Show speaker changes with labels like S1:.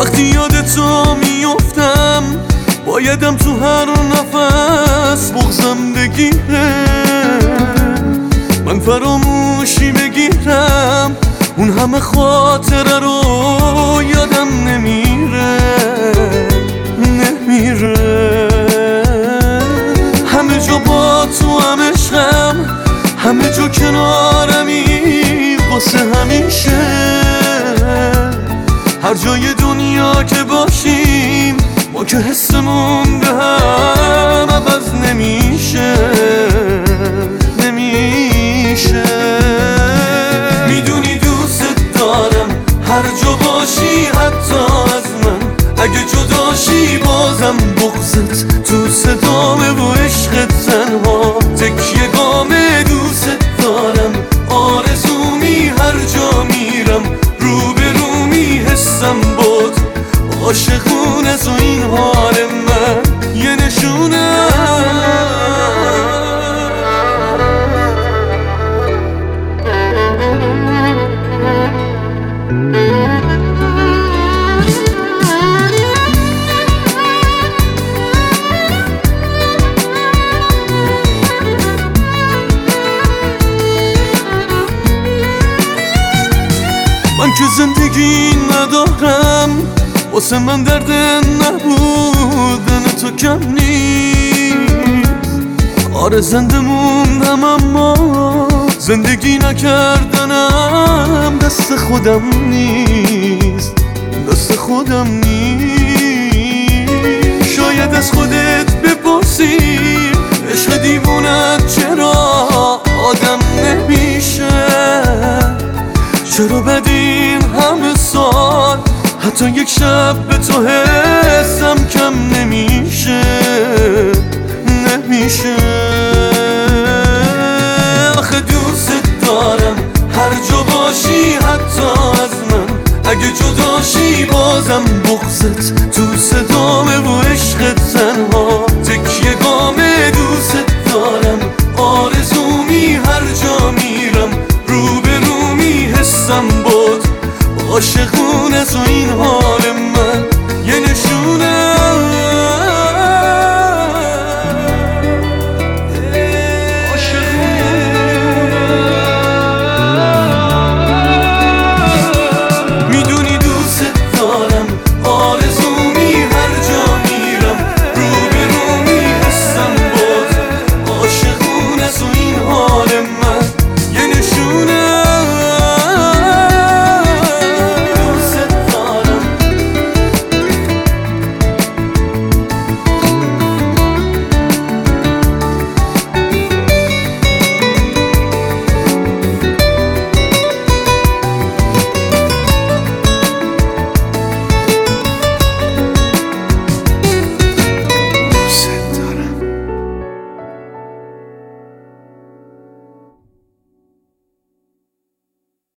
S1: وقتی یاد تو میفتم بایدم تو هر نفس بغزم بگیره. من فراموشی بگیرم اون همه خاطره رو یادم نمیره. نمیره. همه جا با تو هم عشقم همه جا کنارمی واسه همیشه. هر جای که حسمون به هم عوض نمیشه نمیشه می‌دونی دوست دارم هر جا باشی حتی از من اگه جداشی که زندگی ندارم واسه من درد نبودن تو کم نیست. آره زنده موندم اما زندگی نکردنم دست خودم نیست دست خودم نیست. شاید از خودت بپرسی عشق دیوونت چرا؟ حتی یک شب به تو حسم کم نمیشه نمیشه. آخه دوست دارم هر جا باشی حتی از من. اگه جداشی بازم بغزت تو صدامه و عشق تنها. تکیه گامه دوست دارم آرزومی هر جا میرم. رو به رو میحسم بود عاشقون از این حال من.